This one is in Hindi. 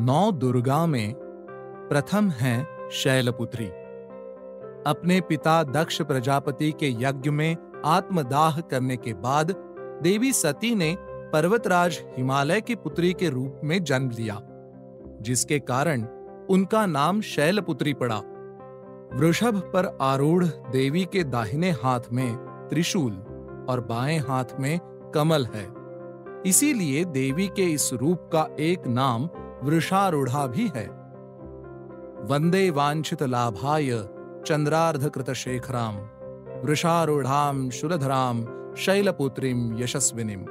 नौ दुर्गा में प्रथम है शैलपुत्री। अपने पिता दक्ष प्रजापति के यज्ञ में आत्मदाह करने के बाद देवी सती ने पर्वतराज हिमालय की पुत्री के रूप में जन्म लिया, जिसके कारण उनका नाम शैलपुत्री पड़ा। वृषभ पर आरूढ़ देवी के दाहिने हाथ में त्रिशूल और बाएँ हाथ में कमल है। इसीलिए देवी के इस रूप का एक नाम वृषारूढ़ा भी है। वंदे वांछित लाभाय चंद्रार्धकृत शेखराम वृषारूढ़ाम शूलधराम शैलपुत्रीम यशस्विनीम।